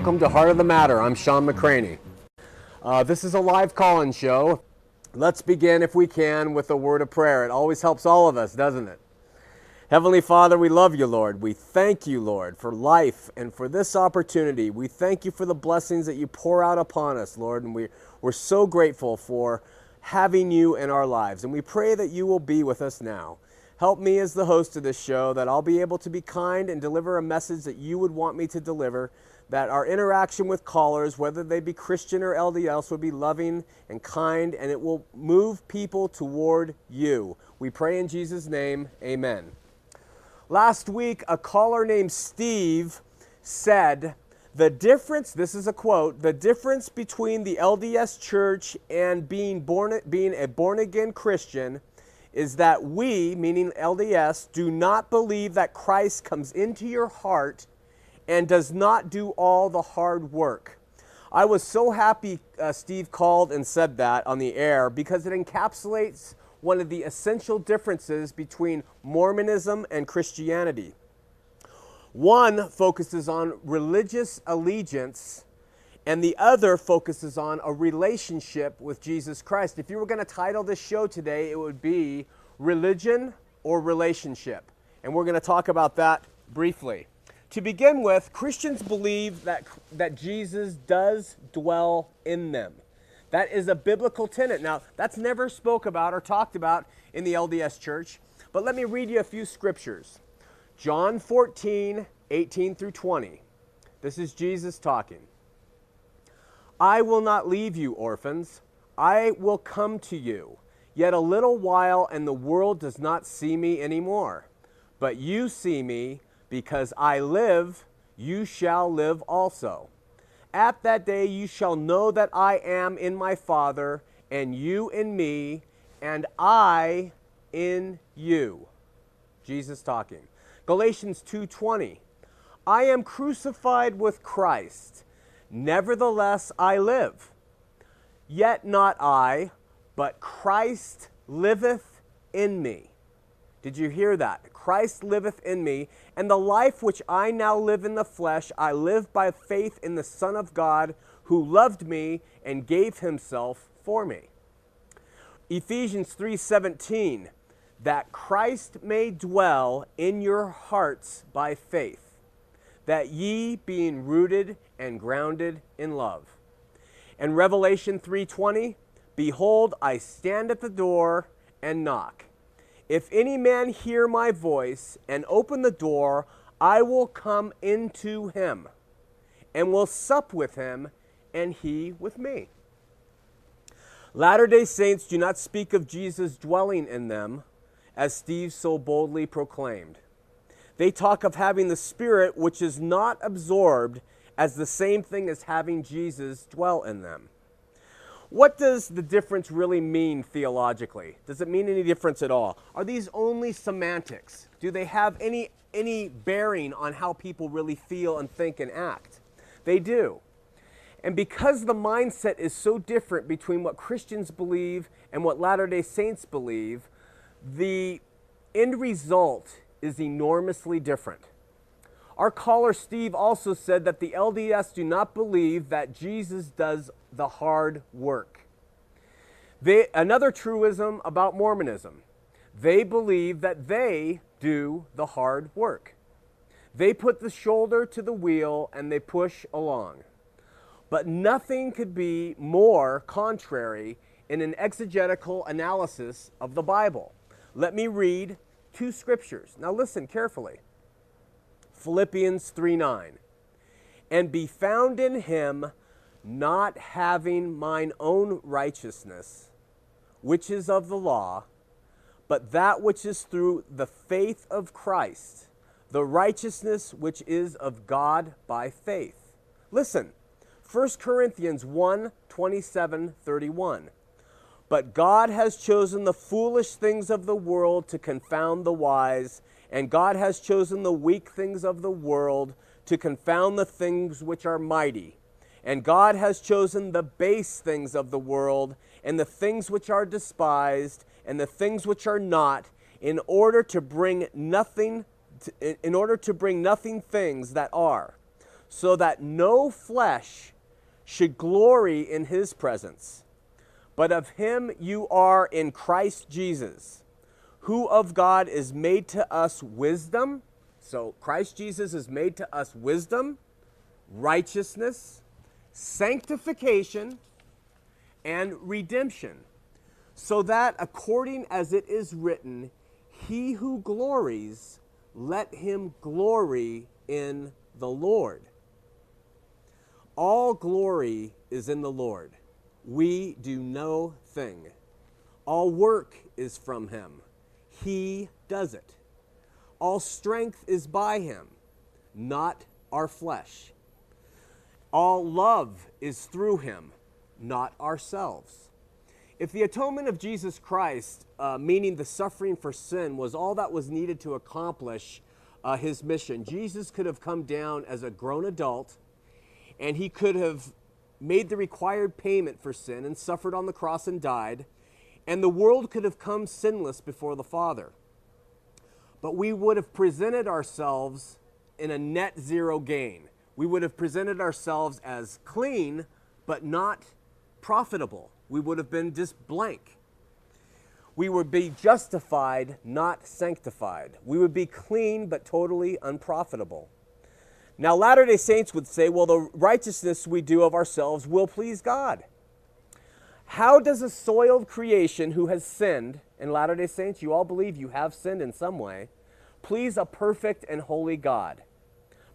Welcome to Heart of the Matter. I'm Sean McCraney. Uh, this is a live call in show. Let's begin, if we can, with a word of prayer. It always helps all of us, doesn't it? Heavenly Father, we love you, Lord. We thank you, Lord, for life and for this opportunity. We thank you for the blessings that you pour out upon us, Lord, and we, we're so grateful for having you in our lives. And we pray that you will be with us now. Help me as the host of this show that I'll be able to be kind and deliver a message that you would want me to deliver, that our interaction with callers, whether they be Christian or LDS, will be loving and kind, and it will move people toward you. We pray in Jesus' name, amen. Last week, a caller named Steve said, the difference, this is a quote, the difference between the LDS church and being born being a born again Christian is that we, meaning LDS, do not believe that Christ comes into your heart and does not do all the hard work. I was so happy uh, Steve called and said that on the air because it encapsulates one of the essential differences between Mormonism and Christianity. One focuses on religious allegiance and the other focuses on a relationship with Jesus Christ. If you were going to title this show today, it would be Religion or Relationship. And we're going to talk about that briefly. To begin with, Christians believe that, that Jesus does dwell in them. That is a biblical tenet. Now, that's never spoke about or talked about in the LDS church, but let me read you a few scriptures. John 14, 18 through 20. This is Jesus talking. I will not leave you orphans. I will come to you. Yet a little while, and the world does not see me anymore. But you see me, because I live, you shall live also. At that day you shall know that I am in my Father, and you in me, and I in you. Jesus talking. Galatians 2:20. I am crucified with Christ. Nevertheless, I live. Yet not I, but Christ liveth in me. Did you hear that? Christ liveth in me, and the life which I now live in the flesh, I live by faith in the Son of God, who loved me and gave himself for me. Ephesians 3:17 that Christ may dwell in your hearts by faith that ye being rooted and grounded in love. And Revelation 3:20, behold I stand at the door and knock. If any man hear my voice and open the door, I will come into him and will sup with him and he with me. Latter day Saints do not speak of Jesus dwelling in them, as Steve so boldly proclaimed they talk of having the Spirit which is not absorbed as the same thing as having Jesus dwell in them. What does the difference really mean theologically? Does it mean any difference at all? Are these only semantics? Do they have any, any bearing on how people really feel and think and act? They do. And because the mindset is so different between what Christians believe and what Latter day Saints believe, the end result is enormously different. Our caller Steve also said that the LDS do not believe that Jesus does the hard work. They, another truism about Mormonism they believe that they do the hard work. They put the shoulder to the wheel and they push along. But nothing could be more contrary in an exegetical analysis of the Bible. Let me read two scriptures. Now listen carefully. Philippians 3 9. And be found in him, not having mine own righteousness, which is of the law, but that which is through the faith of Christ, the righteousness which is of God by faith. Listen, 1 Corinthians 1 27 31. But God has chosen the foolish things of the world to confound the wise, and God has chosen the weak things of the world to confound the things which are mighty. And God has chosen the base things of the world, and the things which are despised, and the things which are not, in order to bring nothing in order to bring nothing things that are so that no flesh should glory in his presence. But of him you are in Christ Jesus, who of God is made to us wisdom. So Christ Jesus is made to us wisdom, righteousness, sanctification, and redemption, so that according as it is written, he who glories, let him glory in the Lord. All glory is in the Lord. We do no thing. All work is from him. He does it. All strength is by him, not our flesh. All love is through him, not ourselves. If the atonement of Jesus Christ, uh, meaning the suffering for sin, was all that was needed to accomplish uh, his mission, Jesus could have come down as a grown adult and he could have made the required payment for sin and suffered on the cross and died, and the world could have come sinless before the Father. But we would have presented ourselves in a net zero gain. We would have presented ourselves as clean, but not profitable. We would have been just blank. We would be justified, not sanctified. We would be clean, but totally unprofitable. Now, Latter day Saints would say, well, the righteousness we do of ourselves will please God. How does a soiled creation who has sinned, and Latter day Saints, you all believe you have sinned in some way, please a perfect and holy God?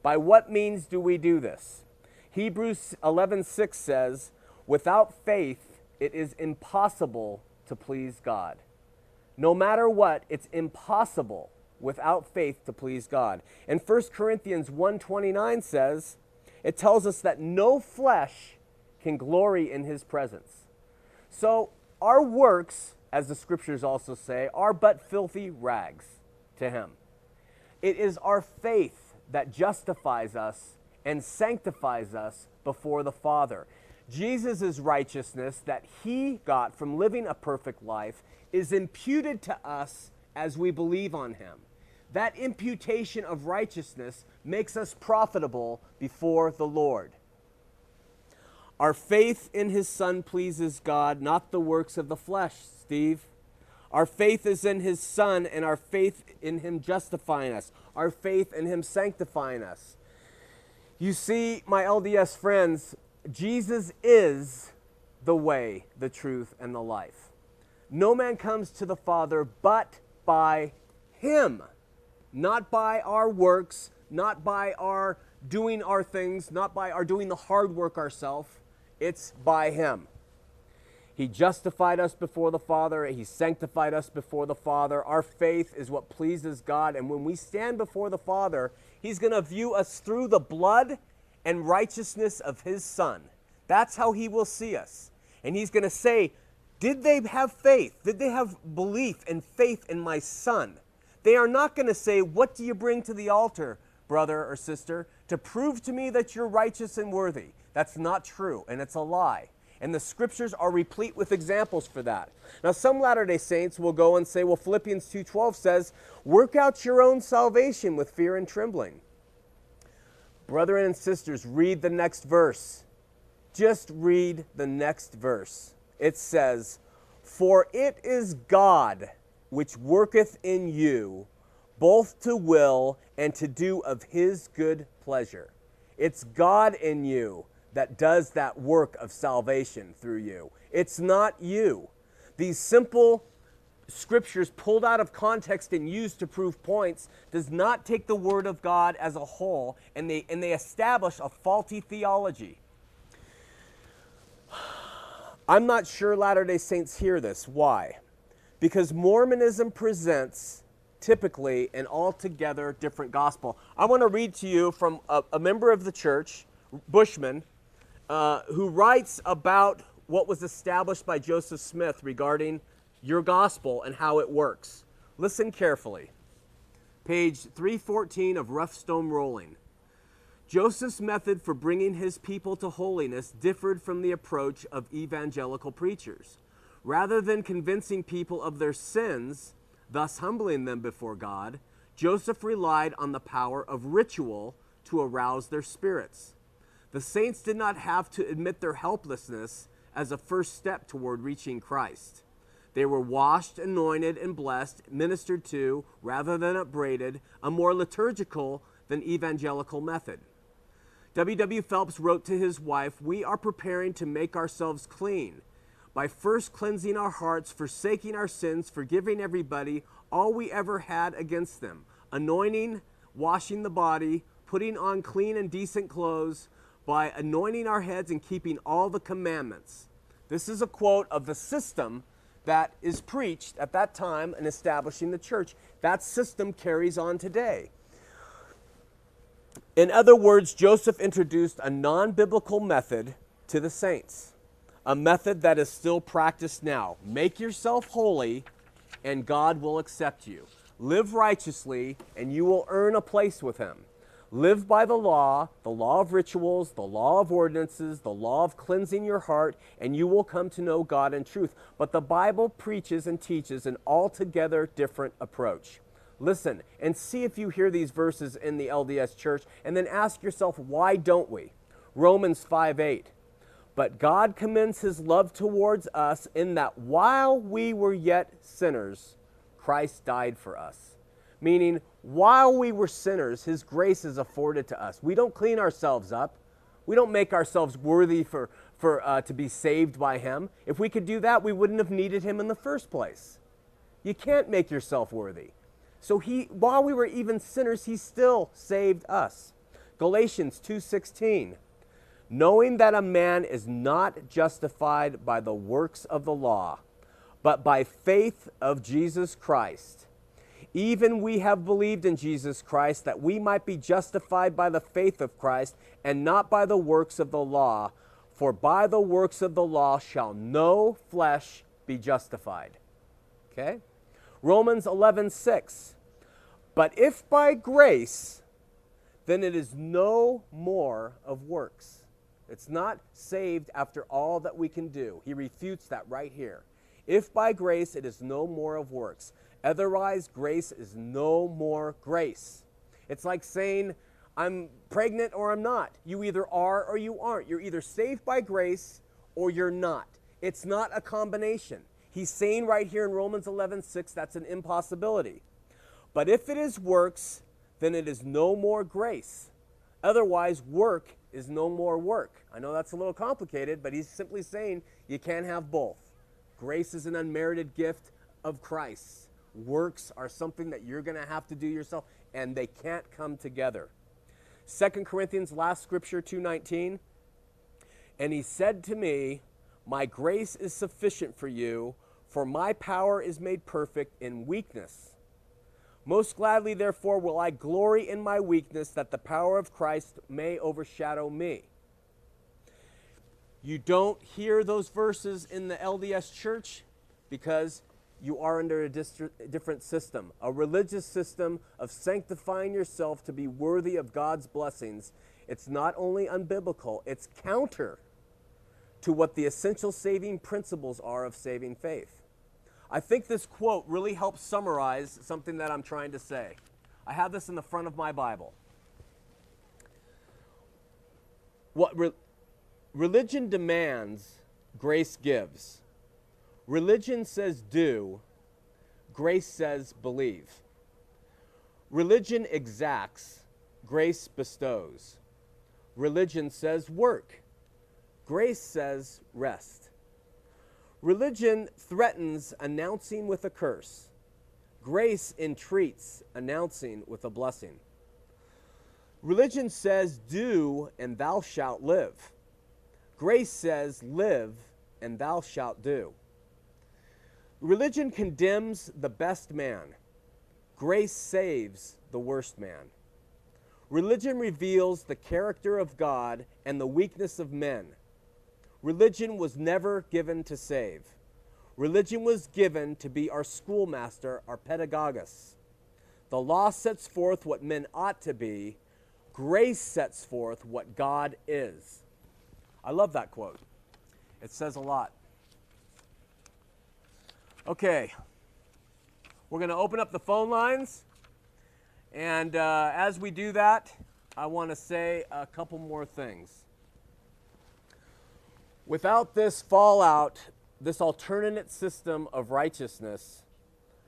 By what means do we do this? Hebrews 11:6 says, "Without faith it is impossible to please God." No matter what, it's impossible without faith to please God. And 1 Corinthians 1:29 says, it tells us that no flesh can glory in his presence. So our works, as the scriptures also say, are but filthy rags to him. It is our faith that justifies us and sanctifies us before the Father. Jesus' righteousness that he got from living a perfect life is imputed to us as we believe on him. That imputation of righteousness makes us profitable before the Lord. Our faith in his Son pleases God, not the works of the flesh, Steve. Our faith is in his Son and our faith in him justifying us, our faith in him sanctifying us. You see, my LDS friends, Jesus is the way, the truth, and the life. No man comes to the Father but by him not by our works, not by our doing our things, not by our doing the hard work ourselves. It's by Him. He justified us before the Father. He sanctified us before the Father. Our faith is what pleases God. And when we stand before the Father, He's going to view us through the blood and righteousness of His Son. That's how He will see us. And He's going to say, Did they have faith? Did they have belief and faith in my Son? They are not going to say, What do you bring to the altar, brother or sister, to prove to me that you're righteous and worthy? That's not true, and it's a lie. And the scriptures are replete with examples for that. Now, some Latter-day Saints will go and say, well, Philippians 2.12 says, work out your own salvation with fear and trembling. Brethren and sisters, read the next verse. Just read the next verse. It says, For it is God which worketh in you both to will and to do of his good pleasure. It's God in you that does that work of salvation through you. It's not you. These simple scriptures pulled out of context and used to prove points does not take the word of God as a whole and they and they establish a faulty theology. I'm not sure Latter-day Saints hear this. Why? because Mormonism presents typically an altogether different gospel. I want to read to you from a, a member of the church, Bushman, uh, who writes about what was established by Joseph Smith regarding your gospel and how it works. Listen carefully. Page 314 of Rough Stone Rolling. Joseph's method for bringing his people to holiness differed from the approach of evangelical preachers. Rather than convincing people of their sins, thus humbling them before God, Joseph relied on the power of ritual to arouse their spirits. The saints did not have to admit their helplessness as a first step toward reaching Christ. They were washed, anointed, and blessed, ministered to, rather than upbraided, a more liturgical than evangelical method. W. W. Phelps wrote to his wife, We are preparing to make ourselves clean by first cleansing our hearts, forsaking our sins, forgiving everybody all we ever had against them, anointing, washing the body, putting on clean and decent clothes, by anointing our heads and keeping all the commandments. This is a quote of the system that is preached at that time and establishing the church. That system carries on today. In other words, Joseph introduced a non biblical method to the saints, a method that is still practiced now. Make yourself holy, and God will accept you. Live righteously, and you will earn a place with Him. Live by the law, the law of rituals, the law of ordinances, the law of cleansing your heart, and you will come to know God in truth. But the Bible preaches and teaches an altogether different approach. Listen and see if you hear these verses in the LDS church, and then ask yourself, why don't we? Romans 5 8. But God commends his love towards us in that while we were yet sinners, Christ died for us. Meaning, while we were sinners, His grace is afforded to us. We don't clean ourselves up. We don't make ourselves worthy for, for, uh, to be saved by Him. If we could do that, we wouldn't have needed Him in the first place. You can't make yourself worthy. So he, while we were even sinners, He still saved us. Galatians 2:16 knowing that a man is not justified by the works of the law but by faith of Jesus Christ even we have believed in Jesus Christ that we might be justified by the faith of Christ and not by the works of the law. For by the works of the law shall no flesh be justified. Okay? Romans 11, 6. But if by grace, then it is no more of works. It's not saved after all that we can do. He refutes that right here. If by grace, it is no more of works. Otherwise, grace is no more grace. It's like saying, I'm pregnant or I'm not. You either are or you aren't. You're either saved by grace or you're not. It's not a combination. He's saying right here in Romans 11 6, that's an impossibility. But if it is works, then it is no more grace. Otherwise, work is no more work. I know that's a little complicated, but he's simply saying you can't have both. Grace is an unmerited gift of Christ works are something that you're going to have to do yourself and they can't come together. 2 Corinthians last scripture 2:19 And he said to me, "My grace is sufficient for you, for my power is made perfect in weakness." Most gladly, therefore, will I glory in my weakness, that the power of Christ may overshadow me. You don't hear those verses in the LDS church because you are under a different system, a religious system of sanctifying yourself to be worthy of God's blessings. It's not only unbiblical, it's counter to what the essential saving principles are of saving faith. I think this quote really helps summarize something that I'm trying to say. I have this in the front of my Bible. What re- religion demands, grace gives. Religion says do, grace says believe. Religion exacts, grace bestows. Religion says work, grace says rest. Religion threatens announcing with a curse. Grace entreats announcing with a blessing. Religion says, Do, and thou shalt live. Grace says, Live, and thou shalt do. Religion condemns the best man, grace saves the worst man. Religion reveals the character of God and the weakness of men. Religion was never given to save. Religion was given to be our schoolmaster, our pedagogus. The law sets forth what men ought to be, grace sets forth what God is. I love that quote. It says a lot. Okay, we're going to open up the phone lines. And uh, as we do that, I want to say a couple more things. Without this fallout, this alternate system of righteousness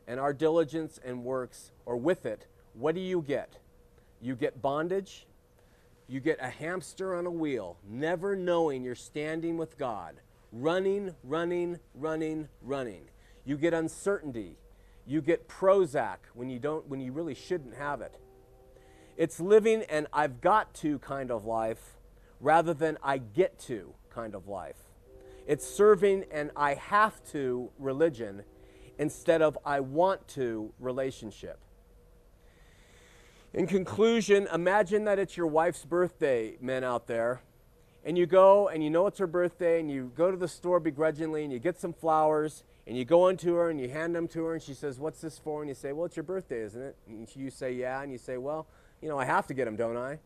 and our diligence and works, or with it, what do you get? You get bondage, you get a hamster on a wheel, never knowing you're standing with God, running, running, running, running. You get uncertainty. You get Prozac when you don't when you really shouldn't have it. It's living an I've got to kind of life rather than I get to kind of life. It's serving an I have to religion instead of I want to relationship. In conclusion, imagine that it's your wife's birthday, men out there, and you go and you know it's her birthday and you go to the store begrudgingly and you get some flowers and you go into her and you hand them to her and she says, What's this for? And you say, Well, it's your birthday, isn't it? And you say, Yeah. And you say, Well, you know, I have to get them, don't I?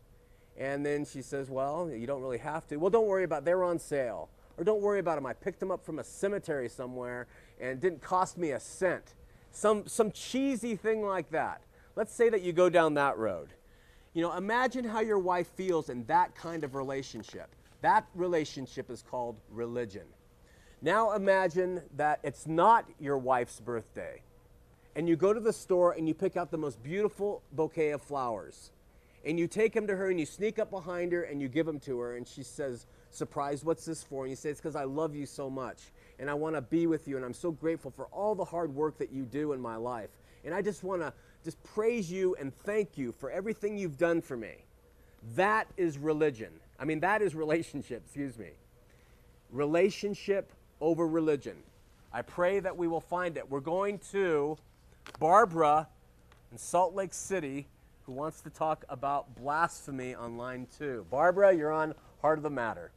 And then she says, Well, you don't really have to. Well, don't worry about it. They're on sale. Or don't worry about them. I picked them up from a cemetery somewhere and it didn't cost me a cent. Some, some cheesy thing like that. Let's say that you go down that road. You know, imagine how your wife feels in that kind of relationship. That relationship is called religion. Now imagine that it's not your wife's birthday, and you go to the store and you pick out the most beautiful bouquet of flowers, and you take them to her and you sneak up behind her and you give them to her, and she says, Surprise, what's this for? And you say, It's because I love you so much, and I want to be with you, and I'm so grateful for all the hard work that you do in my life. And I just want to just praise you and thank you for everything you've done for me. That is religion. I mean, that is relationship, excuse me. Relationship over religion. I pray that we will find it. We're going to Barbara in Salt Lake City who wants to talk about blasphemy on line two. Barbara, you're on Heart of the Matter.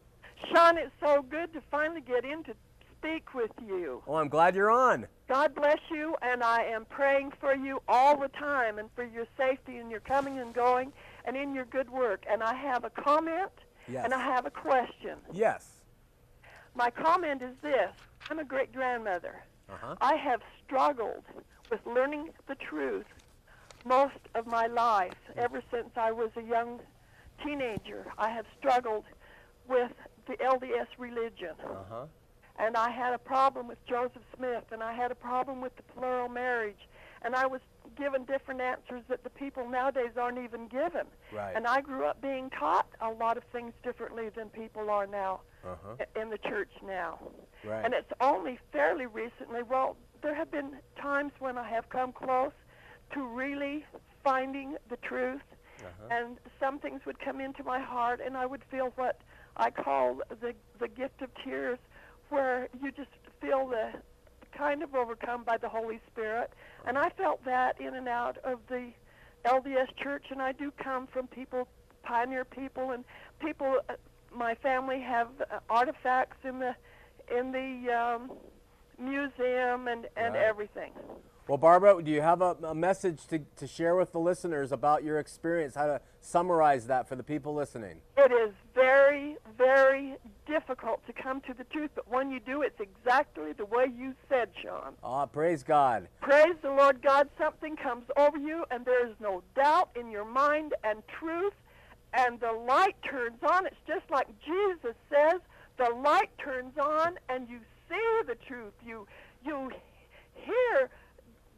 Sean, it's so good to finally get in to speak with you. Oh, I'm glad you're on. God bless you, and I am praying for you all the time and for your safety and your coming and going and in your good work. And I have a comment Yes. and I have a question. Yes. My comment is this I'm a great grandmother. Uh-huh. I have struggled with learning the truth most of my life. Ever since I was a young teenager, I have struggled with the LDS religion. Uh-huh. And I had a problem with Joseph Smith, and I had a problem with the plural marriage. And I was given different answers that the people nowadays aren't even given. Right. And I grew up being taught a lot of things differently than people are now Uh-huh. in the church now. Right. And it's only fairly recently, well, there have been times when I have come close to really finding the truth, Uh-huh. and some things would come into my heart, and I would feel what I call the the gift of tears, where you just feel the kind of overcome by the Holy Spirit, and I felt that in and out of the LDS Church, and I do come from people, pioneer people, and people. Uh, my family have uh, artifacts in the in the um, museum and and Right. everything. Well, Barbara, do you have a, a message to, to share with the listeners about your experience, how to summarize that for the people listening? It is very, very difficult to come to the truth, but when you do, it's exactly the way you said, Sean. Ah, praise God. Praise the Lord God, something comes over you, and there is no doubt in your mind and truth, and the light turns on. It's just like Jesus says, the light turns on, and you see the truth. You, you hear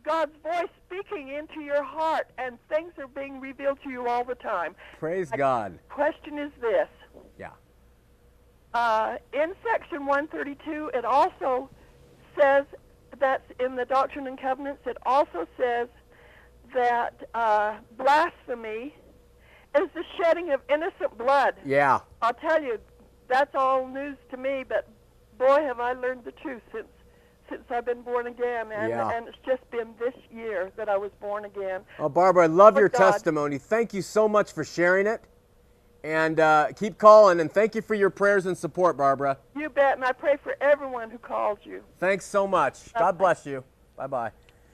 God's voice speaking into your heart, and things are being revealed to you all the time. Praise God. Question is this. Yeah. Uh, in section 132, it also says that's in the Doctrine and Covenants. It also says that uh, blasphemy is the shedding of innocent blood. Yeah. I'll tell you, that's all news to me. But boy, have I learned the truth since since I've been born again, and Yeah. and it's just been this year that I was born again. Oh, Barbara, I love Oh, your God. testimony. Thank you so much for sharing it. And uh, keep calling, and thank you for your prayers and support, Barbara. You bet, and I pray for everyone who calls you. Thanks so much. God bless you. Bye bye.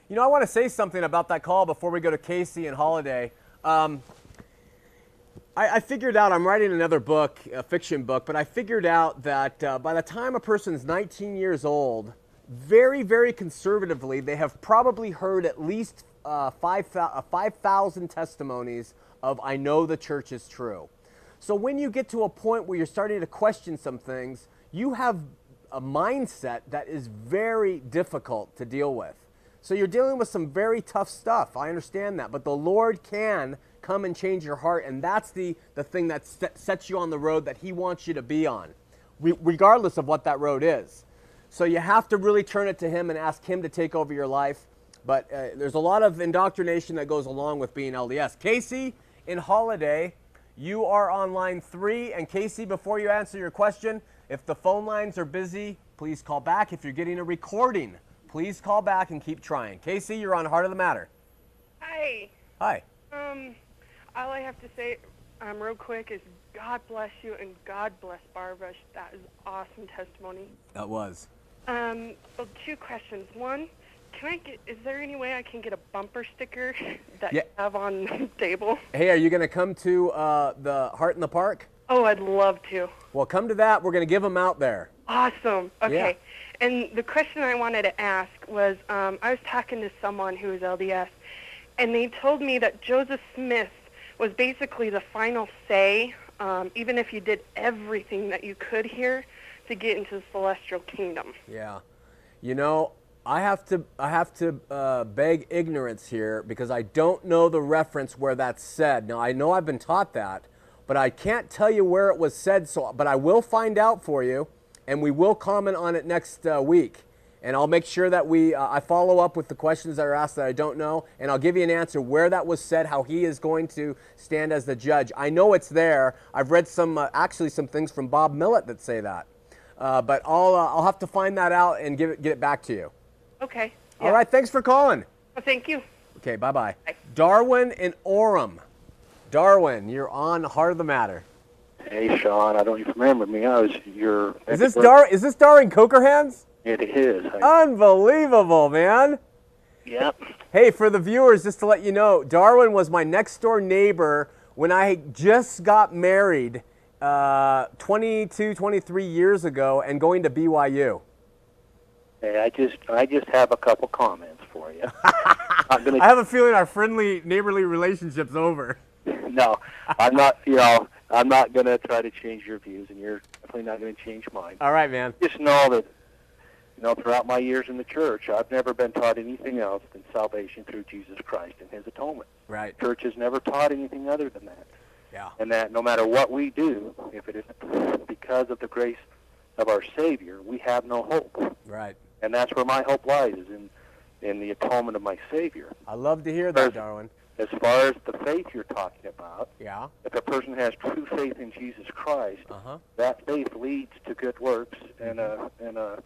You know, I want to say something about that call before we go to Casey and Holladay. Um, I, I figured out, I'm writing another book, a fiction book, but I figured out that uh, by the time a person's 19 years old, very, very conservatively, they have probably heard at least uh, 5,000 5,000 testimonies of I know the church is true. So when you get to a point where you're starting to question some things, you have a mindset that is very difficult to deal with. So you're dealing with some very tough stuff. I understand that. But the Lord can come and change your heart. And that's the, the thing that sets you on the road that He wants you to be on, re- regardless of what that road is. So you have to really turn it to Him and ask Him to take over your life. But uh, there's a lot of indoctrination that goes along with being LDS. Casey in Holladay, you are on line three. And Casey, before you answer your question, if the phone lines are busy, please call back. If you're getting a recording, please call back and keep trying. Casey, you're on Heart of the Matter. Hi. Hi. Um, all I have to say, um, real quick, is God bless you and God bless Barbara. That is awesome testimony. That was. Um, well, two questions. One, can I get? Is there any way I can get a bumper sticker that yeah. you have on the table? Hey, are you going to come to uh, the Heart in the Park? Oh, I'd love to. Well, come to that. We're going to give them out there. Awesome. Okay. Yeah. And the question I wanted to ask was, um, I was talking to someone who was LDS, and they told me that Joseph Smith was basically the final say, um, even if you did everything that you could here to get into the celestial kingdom. Yeah. You know, I have to I have to uh, beg ignorance here because I don't know the reference where that's said. Now I know I've been taught that, but I can't tell you where it was said. So, but I will find out for you, and we will comment on it next uh, week. And I'll make sure that we uh, I follow up with the questions that are asked that I don't know, and I'll give you an answer where that was said, how he is going to stand as the judge. I know it's there. I've read some uh, actually some things from Bob Millet that say that, uh, but I'll uh, I'll have to find that out and give it get it back to you. Okay. Yeah. All right. Thanks for calling. Well, thank you. Okay. Bye-bye. Darwin and Orem. Darwin, you're on Heart of the Matter. Hey, Sean. I don't even remember me. I was your. Is this Dar? Is this Darwin Cokerhands? It is. Unbelievable, man. Yep. Hey, for the viewers, just to let you know, Darwin was my next door neighbor when I just got married uh, 22, 23 years ago and going to BYU. Hey, I just I just have a couple comments for you. gonna... I have a feeling our friendly neighborly relationship's over. no, I'm not. You know, I'm not going to try to change your views, and you're definitely not going to change mine. All right, man. Just know that, you know, throughout my years in the church, I've never been taught anything else than salvation through Jesus Christ and His atonement. Right. Church has never taught anything other than that. Yeah. And that no matter what we do, if it isn't because of the grace of our Savior, we have no hope. Right and that's where my hope lies is in in the atonement of my Savior. I love to hear that, as, Darwin. As far as the faith you're talking about, yeah. If a person has true faith in Jesus Christ, uh-huh. that faith leads to good works and a and a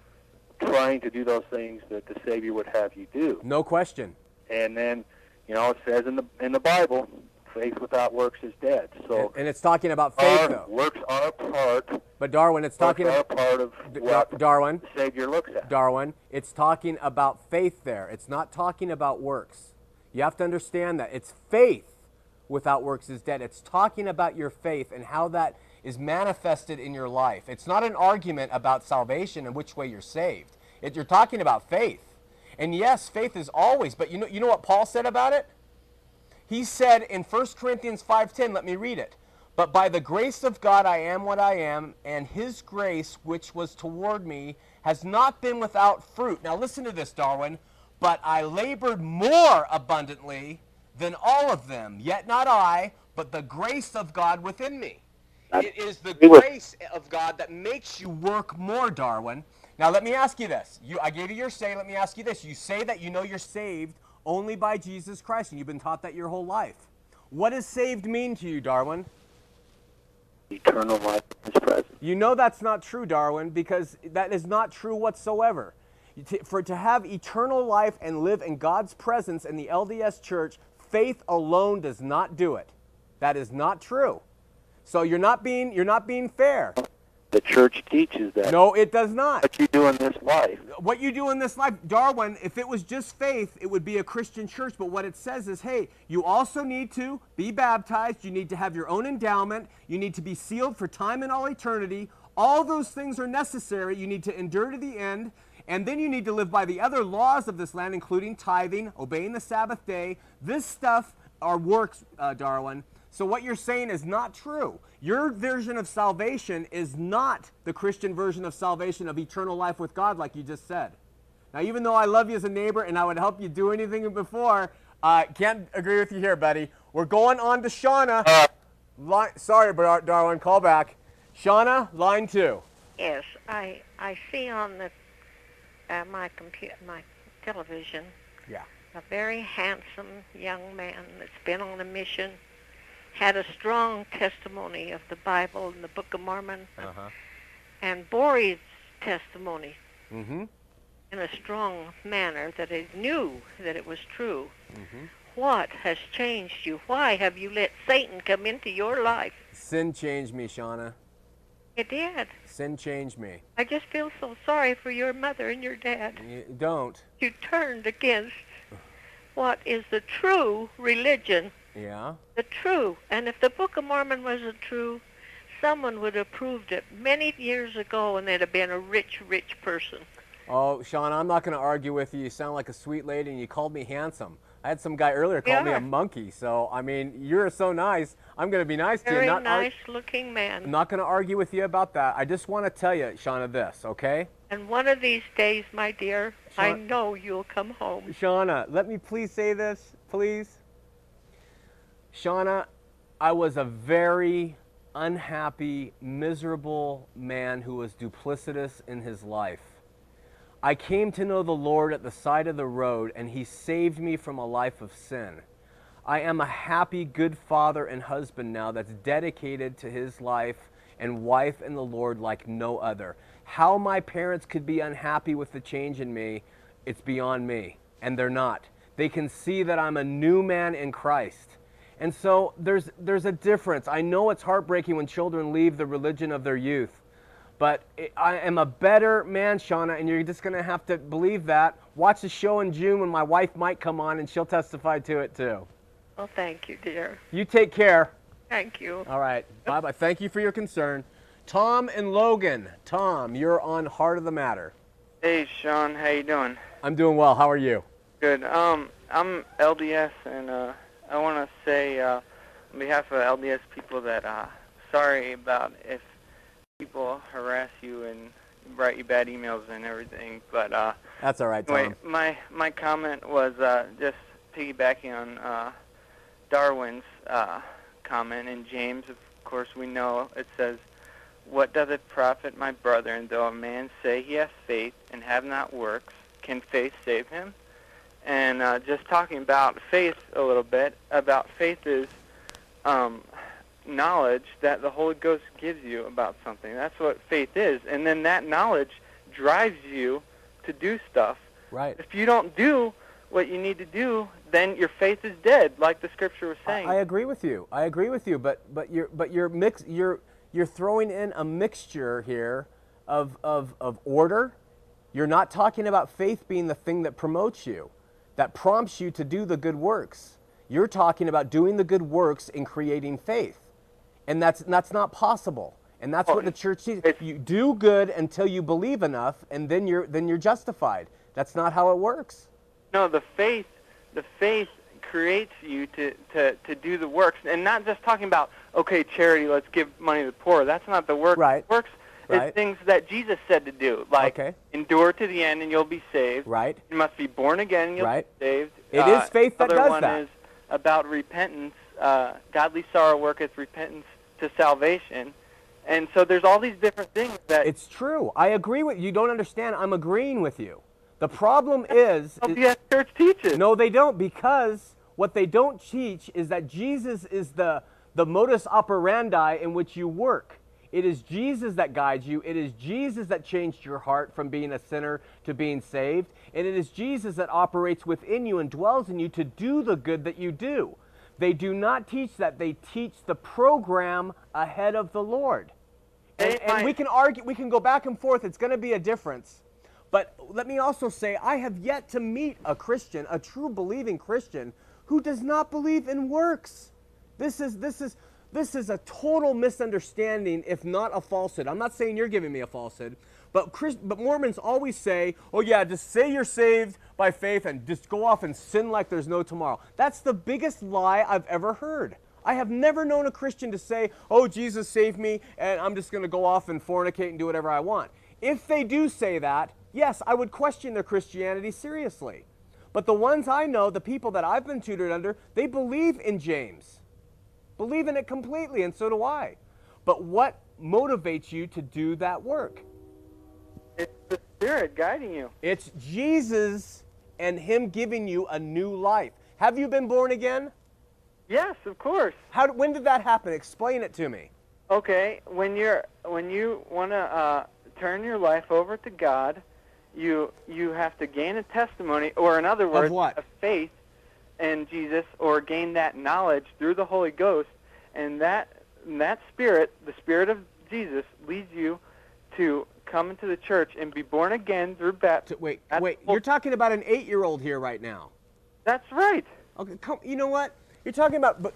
trying to do those things that the Savior would have you do. No question. And then, you know, it says in the in the Bible, faith without works is dead. So and, it's talking about faith our though. Works are a part. But Darwin, it's talking about part of what Darwin. The Savior looks at. Darwin, it's talking about faith there. It's not talking about works. You have to understand that it's faith without works is dead. It's talking about your faith and how that is manifested in your life. It's not an argument about salvation and which way you're saved. It, you're talking about faith. And yes, faith is always, but you know, you know what Paul said about it? He said in 1 Corinthians 5:10, let me read it. But by the grace of God I am what I am, and his grace which was toward me has not been without fruit. Now listen to this, Darwin. But I labored more abundantly than all of them, yet not I, but the grace of God within me. It is the grace of God that makes you work more, Darwin. Now let me ask you this. You, I gave you your say. Let me ask you this. You say that you know you're saved only by Jesus Christ, and you've been taught that your whole life. What does saved mean to you, Darwin? Eternal life in His presence. You know that's not true, Darwin, because that is not true whatsoever. For to have eternal life and live in God's presence in the LDS Church, faith alone does not do it. That is not true. So you're not being you're not being fair. The church teaches that. No, it does not. What you do in this life. What you do in this life, Darwin, if it was just faith, it would be a Christian church. But what it says is, hey, you also need to be baptized. You need to have your own endowment. You need to be sealed for time and all eternity. All those things are necessary. You need to endure to the end. And then you need to live by the other laws of this land, including tithing, obeying the Sabbath day. This stuff are works, uh, Darwin. So what you're saying is not true. Your version of salvation is not the Christian version of salvation of eternal life with God, like you just said. Now, even though I love you as a neighbor and I would help you do anything before, I uh, can't agree with you here, buddy. We're going on to Shauna. Line, sorry, darling, call back. Shauna, line two. Yes, I I see on the uh, my computer my television. Yeah. A very handsome young man that's been on a mission, had a strong testimony of the Bible and the Book of Mormon, uh-huh. and Bori's testimony mm-hmm. in a strong manner that he knew that it was true. Mm-hmm. What has changed you? Why have you let Satan come into your life? Sin changed me, Shauna. It did. Sin changed me. I just feel so sorry for your mother and your dad. You don't. You turned against what is the true religion. Yeah. The true. And if the Book of Mormon wasn't true, someone would have proved it many years ago and they'd have been a rich, rich person. Oh, Sean, I'm not going to argue with you. You sound like a sweet lady and you called me handsome. I had some guy earlier call me a monkey. So, I mean, you're so nice. I'm going to be nice Very to you. Very nice looking man. I'm not going to argue with you about that. I just want to tell you, Shauna, this, okay? And one of these days, my dear, I know you'll come home. Shauna, let me please say this, please. Shauna, I was a very unhappy, miserable man who was duplicitous in his life. I came to know the Lord at the side of the road, and He saved me from a life of sin. I am a happy, good father and husband now that's dedicated to his life and wife in the Lord like no other. How my parents could be unhappy with the change in me, it's beyond me. And they're not. They can see that I'm a new man in Christ. And so there's, there's a difference. I know it's heartbreaking when children leave the religion of their youth. But I am a better man, Shauna, and you're just going to have to believe that. Watch the show in June when my wife might come on, and she'll testify to it too. Well, thank you, dear. You take care. Thank you. All right. Bye bye. Thank you for your concern. Tom and Logan. Tom, you're on Heart of the Matter. Hey, Sean. How you doing? I'm doing well. How are you? Good. Um, I'm LDS, and uh, I want to say, uh, on behalf of LDS people, that uh, sorry about if people harass you and write you bad emails and everything. But uh, that's all right, Tom. Anyway, my my comment was uh, just piggybacking on uh, Darwin's uh, comment and James. Of course, we know it says, "What doth it profit my brethren, though a man say he hath faith and have not works? Can faith save him?" And uh, just talking about faith a little bit, about faith is um, knowledge that the Holy Ghost gives you about something. That's what faith is. And then that knowledge drives you to do stuff. Right. If you don't do what you need to do, then your faith is dead, like the scripture was saying. I, I agree with you. I agree with you, but but you're but you're mix you're you're throwing in a mixture here of of of order. You're not talking about faith being the thing that promotes you, that prompts you to do the good works. You're talking about doing the good works and creating faith. And that's, that's not possible. And that's what the church sees. If you do good until you believe enough, and then you're, then you're justified. That's not how it works. No, the faith, the faith creates you to, to, to do the works. And not just talking about, okay, charity, let's give money to the poor. That's not the work. Right. Works right. is things that Jesus said to do, like okay. endure to the end and you'll be saved. Right. You must be born again and you'll right. be saved. It uh, is faith that does that. Other one is about repentance. Uh, godly sorrow worketh repentance to salvation. And so there's all these different things that It's true. I agree with you. You Don't understand. I'm agreeing with you. The problem is, is church teaches. No, they don't because what they don't teach is that Jesus is the the modus operandi in which you work. It is Jesus that guides you. It is Jesus that changed your heart from being a sinner to being saved. And it is Jesus that operates within you and dwells in you to do the good that you do. They do not teach that. They teach the program ahead of the Lord. And, and we can argue, we can go back and forth. It's going to be a difference. But let me also say, I have yet to meet a Christian, a true believing Christian, who does not believe in works. This is, this is, this is a total misunderstanding, if not a falsehood. I'm not saying you're giving me a falsehood, but, Christ, but Mormons always say, oh, yeah, just say you're saved by faith and just go off and sin like there's no tomorrow. That's the biggest lie I've ever heard. I have never known a Christian to say, oh, Jesus saved me, and I'm just going to go off and fornicate and do whatever I want. If they do say that, yes, I would question their Christianity seriously. But the ones I know, the people that I've been tutored under, they believe in James, believe in it completely, and so do I. But what motivates you to do that work? It's the Spirit guiding you. It's Jesus and Him giving you a new life. Have you been born again? Yes, of course. How, when did that happen? Explain it to me. Okay, when you're when you want to uh, turn your life over to God, you you have to gain a testimony, or in other words, what? a faith in Jesus, or gain that knowledge through the Holy Ghost, and that that Spirit, the Spirit of Jesus, leads you to come into the church and be born again through baptism. wait, That's wait. You're talking about an eight-year-old here right now. That's right. Okay, come. You know what? You're talking about b-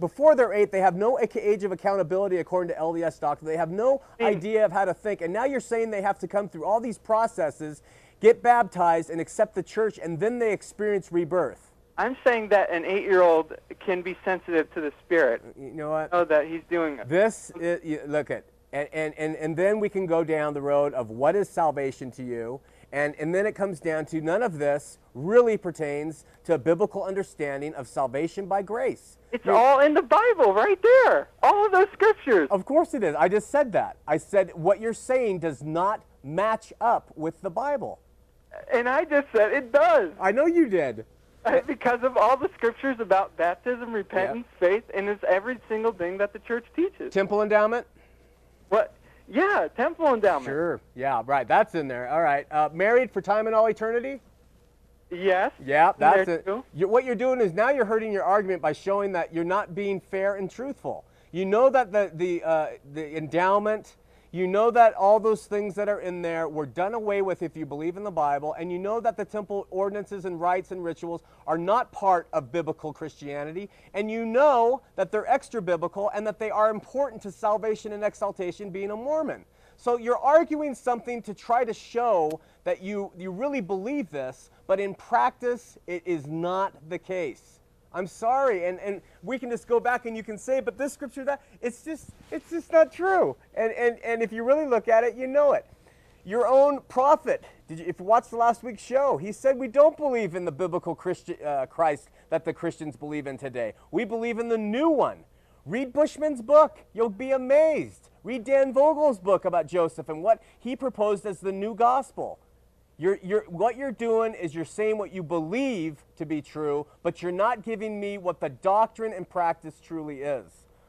before they're eight, they have no age of accountability according to LDS doctrine. They have no mm. idea of how to think, and now you're saying they have to come through all these processes, get baptized, and accept the church, and then they experience rebirth. I'm saying that an eight-year-old can be sensitive to the Spirit. Uh, you know what? Oh, that he's doing This is, you- look at, and, and, and, and then we can go down the road of what is salvation to you, and, and then it comes down to none of this really pertains to a biblical understanding of salvation by grace. It's all in the Bible right there. All of those scriptures. Of course it is. I just said that. I said what you're saying does not match up with the Bible. And I just said it does. I know you did. because of all the scriptures about baptism, repentance, faith, and it's every single thing that the church teaches. Temple endowment? What? Yeah, temple endowment. Sure. Yeah, right. That's in there. All right. Uh, married for time and all eternity? Yes. Yeah, that's it. You, what you're doing is now you're hurting your argument by showing that you're not being fair and truthful. You know that the the uh, the endowment, you know that all those things that are in there were done away with if you believe in the Bible, and you know that the temple ordinances and rites and rituals are not part of biblical Christianity, and you know that they're extra biblical and that they are important to salvation and exaltation being a Mormon. So you're arguing something to try to show that you, you really believe this, but in practice, it is not the case. I'm sorry, and, and we can just go back and you can say, but this scripture, that it's just it's just not true. And, and, and if you really look at it, you know it. Your own prophet, did you, if you watched the last week's show, he said we don't believe in the biblical Christi- uh, Christ that the Christians believe in today. We believe in the new one. Read Bushman's book. You'll be amazed. Read Dan Vogel's book about Joseph and what he proposed as the new gospel. You're, you're, what you're doing is you're saying what you believe to be true, but you're not giving me what the doctrine and practice truly is.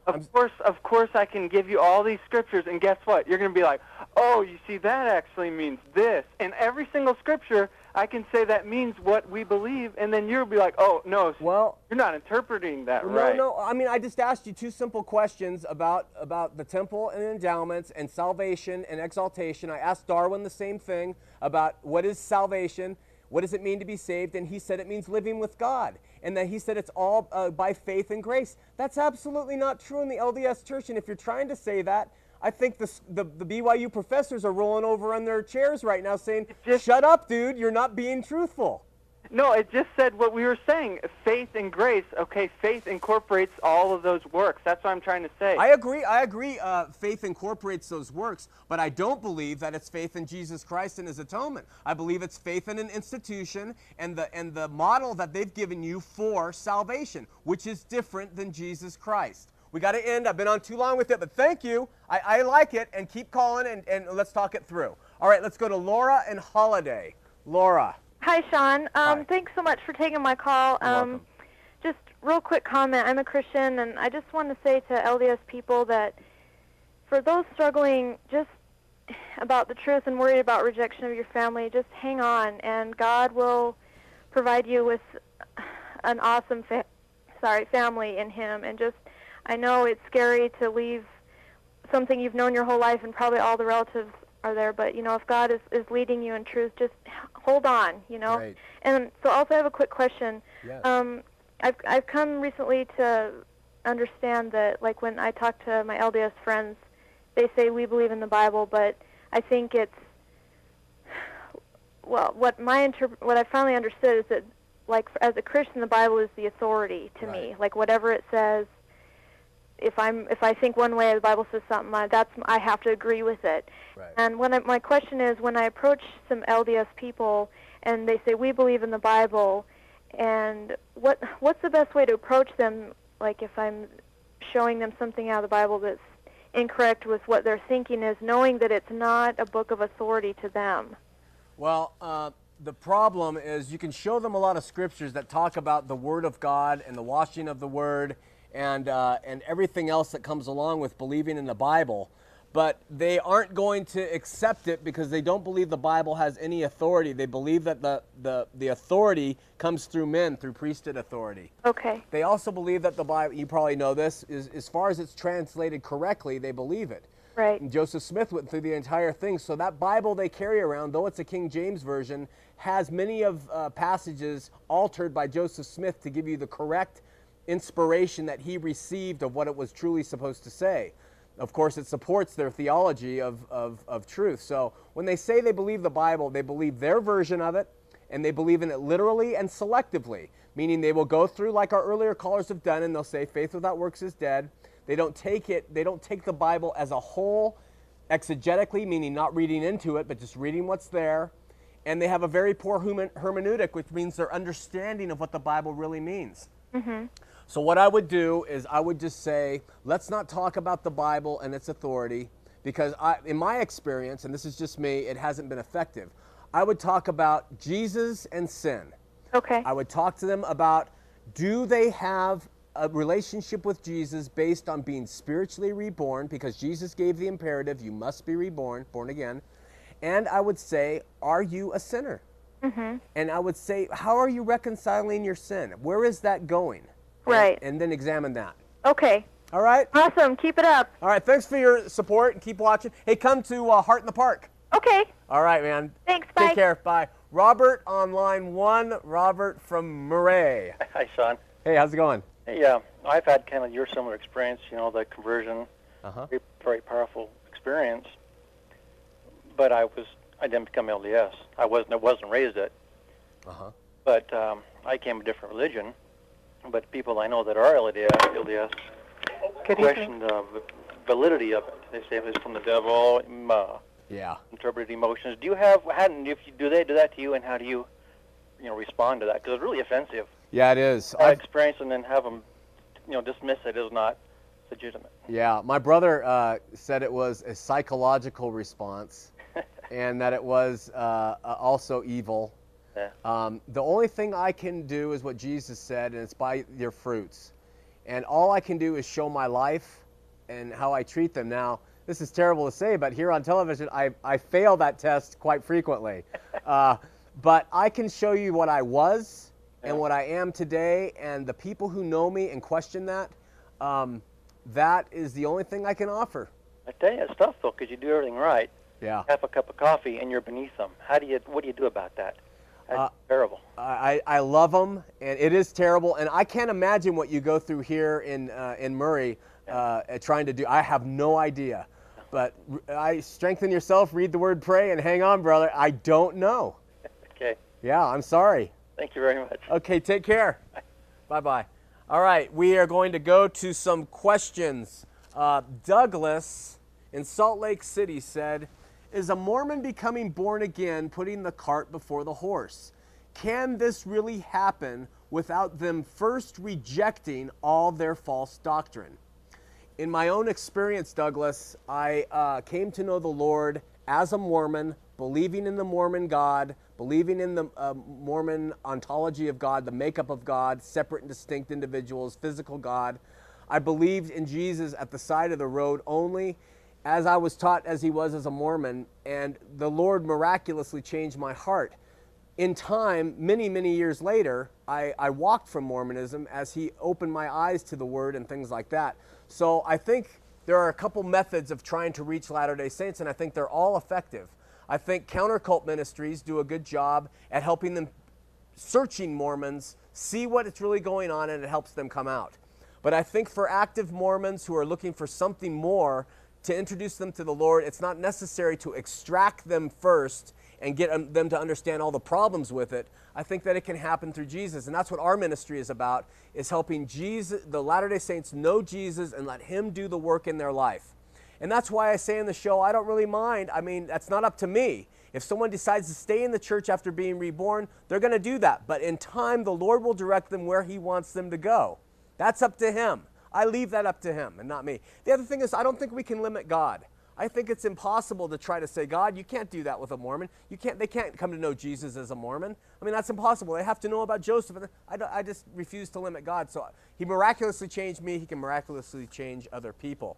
Of course, of course, I can give you all these scriptures, and guess what? You're going to be like, "Oh, you see, that actually means this." And every single scripture, I can say that means what we believe, and then you'll be like, "Oh, no, Well, you're not interpreting that no, right." no. No, I mean, I just asked you two simple questions about about the temple and endowments and salvation and exaltation. I asked Darwin the same thing about what is salvation, what does it mean to be saved, and he said it means living with God, and that he said it's all uh, by faith and grace. That's absolutely not true in the LDS Church, and if you're trying to say that. I think the, the, the BYU professors are rolling over on their chairs right now saying, just- Shut up, dude, you're not being truthful. No, it just said what we were saying: faith and grace. Okay, faith incorporates all of those works. That's what I'm trying to say. I agree. I agree. Uh, faith incorporates those works, but I don't believe that it's faith in Jesus Christ and His atonement. I believe it's faith in an institution and the and the model that they've given you for salvation, which is different than Jesus Christ. We got to end. I've been on too long with it, but thank you. I, I like it, and keep calling, and, and let's talk it through. All right, let's go to Laura and Holladay. Laura. Hi, Sean. Um, Hi. Thanks so much for taking my call. Um. Just real quick comment. I'm a Christian, and I just want to say to LDS people that for those struggling just about the truth and worried about rejection of your family, just hang on, and God will provide you with an awesome fa- sorry family in Him. And just, I know it's scary to leave something you've known your whole life, and probably all the relatives are there. But you know, if God is is leading you in truth, just hold on. You know. Right. And so, also, I have a quick question. Yes. Um, I've I've come recently to understand that, like when I talk to my LDS friends, they say we believe in the Bible, but I think it's well, what my interp- what I finally understood is that, like as a Christian, the Bible is the authority to me. Right. Like whatever it says, if I'm if I think one way, the Bible says something. I, that's I have to agree with it. Right. And when I, my question is, when I approach some LDS people and they say we believe in the Bible, and what what's the best way to approach them? Like if I'm showing them something out of the Bible that's incorrect with what their thinking is, knowing that it's not a book of authority to them. Well, uh, the problem is you can show them a lot of scriptures that talk about the Word of God and the washing of the Word and, uh, and everything else that comes along with believing in the Bible. But they aren't going to accept it because they don't believe the Bible has any authority. They believe that the, the, the authority comes through men, through priesthood authority. Okay. They also believe that the Bible, you probably know this, is as far as it's translated correctly, they believe it. Right. And Joseph Smith went through the entire thing. So that Bible they carry around, though it's a King James version, has many of uh, passages altered by Joseph Smith to give you the correct inspiration that he received of what it was truly supposed to say. Of course, it supports their theology of, of, of truth. So when they say they believe the Bible, they believe their version of it, and they believe in it literally and selectively, meaning they will go through like our earlier callers have done, and they'll say faith without works is dead. They don't take it, they don't take the Bible as a whole exegetically, meaning not reading into it, but just reading what's there. And they have a very poor hermeneutic, which means their understanding of what the Bible really means. Mm-hmm. So, what I would do is I would just say, let's not talk about the Bible and its authority, because I, in my experience, and this is just me, it hasn't been effective. I would talk about Jesus and sin. Okay. I would talk to them about do they have a relationship with Jesus based on being spiritually reborn, because Jesus gave the imperative, you must be reborn, born again. And I would say, are you a sinner? Mm-hmm. And I would say, how are you reconciling your sin? Where is that going? And- Right. And, then examine that. Okay. All right? Awesome. Keep it up. All right. Thanks for your support and keep watching. Hey, come to uh, Heart in the Park. Okay. All right, man. Thanks. Bye. Take care. Bye. Robert on line one. Robert from Murray. Hi, Sean. Hey, how's it going? Hey, uh, I've had kind of your similar experience, you know, the conversion, Uh huh. very, very powerful experience. But I was, I didn't become LDS. I wasn't, I wasn't raised it. Uh huh. But um, I came a different religion. But people I know that are LDS, LDS question the validity of it. They say it's from the devil, Yeah. interpreted emotions. Do you have, hadn't, if you, do they do that to you, and how do you, you know, respond to that? Because it's really offensive. Yeah, it is. I experience and then have them, you know, dismiss it as not legitimate. Yeah, my brother uh, said it was a psychological response, and that it was uh, uh, also evil. Yeah. Um, the only thing I can do is what Jesus said, and it's by your fruits. And all I can do is show my life and how I treat them. Now, this is terrible to say, but here on television, I, I fail that test quite frequently. Uh, but I can show you what I was and what I am today, and the people who know me and question that, um, that is the only thing I can offer. I tell you, it's tough though, because you do everything right. Yeah. Half a cup of coffee, and you're beneath them. How do you? What do you do about that? That's Uh, terrible. I, I love them, and it is terrible. And I can't imagine what you go through here in uh, in Murray, uh, trying to do. I have no idea, but I strengthen yourself, read the word, pray, and hang on, brother. I don't know. Okay. Yeah, I'm sorry. Thank you very much. Okay, take care. bye bye. All right, we are going to go to some questions. Uh, Douglas in Salt Lake City said, Is a Mormon becoming born again putting the cart before the horse? Can this really happen without them first rejecting all their false doctrine? In my own experience, Douglas, I uh, came to know the Lord as a Mormon, believing in the Mormon God, believing in the uh, Mormon ontology of God, the makeup of God, separate and distinct individuals, physical God. I believed in Jesus at the side of the road only as I was taught as he was as a Mormon, and the Lord miraculously changed my heart in time, many, many years later, I, I walked from Mormonism as he opened my eyes to the word and things like that. So I think there are a couple methods of trying to reach Latter day Saints, and I think they're all effective. I think countercult ministries do a good job at helping them searching Mormons see what it's really going on and it helps them come out. But I think for active Mormons who are looking for something more to introduce them to the Lord, it's not necessary to extract them first and get um, them to understand all the problems with it, I think that it can happen through Jesus. And that's what our ministry is about, is helping Jesus, the Latter-day Saints know Jesus and let him do the work in their life. And that's why I say in the show, I don't really mind. I mean, that's not up to me. If someone decides to stay in the church after being reborn, they're going to do that. But in time, the Lord will direct them where He wants them to go. That's up to Him. I leave that up to Him and not me. The other thing is, I don't think we can limit God. I think it's impossible to try to say, God, you can't do that with a Mormon. You can't, they can't come to know Jesus as a Mormon. I mean, that's impossible. They have to know about Joseph. I, I just refuse to limit God. So he miraculously changed me. He can miraculously change other people.